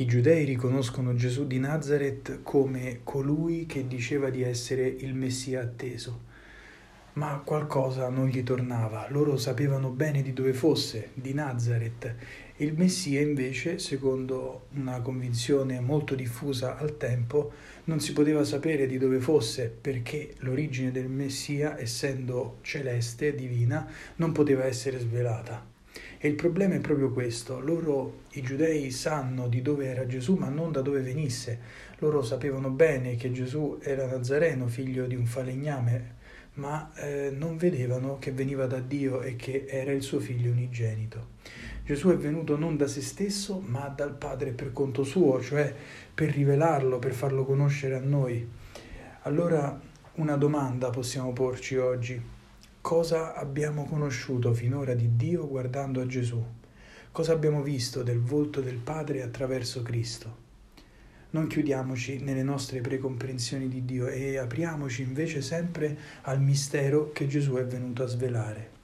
I giudei riconoscono Gesù di Nazareth come colui che diceva di essere il Messia atteso. Ma qualcosa non gli tornava, loro sapevano bene di dove fosse, di Nazareth. Il Messia invece, secondo una convinzione molto diffusa al tempo, non si poteva sapere di dove fosse perché l'origine del Messia, essendo celeste, divina, non poteva essere svelata. E il problema è proprio questo, loro, i giudei, sanno di dove era Gesù, ma non da dove venisse. Loro sapevano bene che Gesù era Nazareno, figlio di un falegname, ma eh, non vedevano che veniva da Dio e che era il suo figlio unigenito. Gesù è venuto non da se stesso, ma dal Padre per conto suo, cioè per rivelarlo, per farlo conoscere a noi. Allora una domanda possiamo porci oggi cosa abbiamo conosciuto finora di Dio guardando a Gesù, cosa abbiamo visto del volto del Padre attraverso Cristo. Non chiudiamoci nelle nostre precomprensioni di Dio e apriamoci invece sempre al mistero che Gesù è venuto a svelare.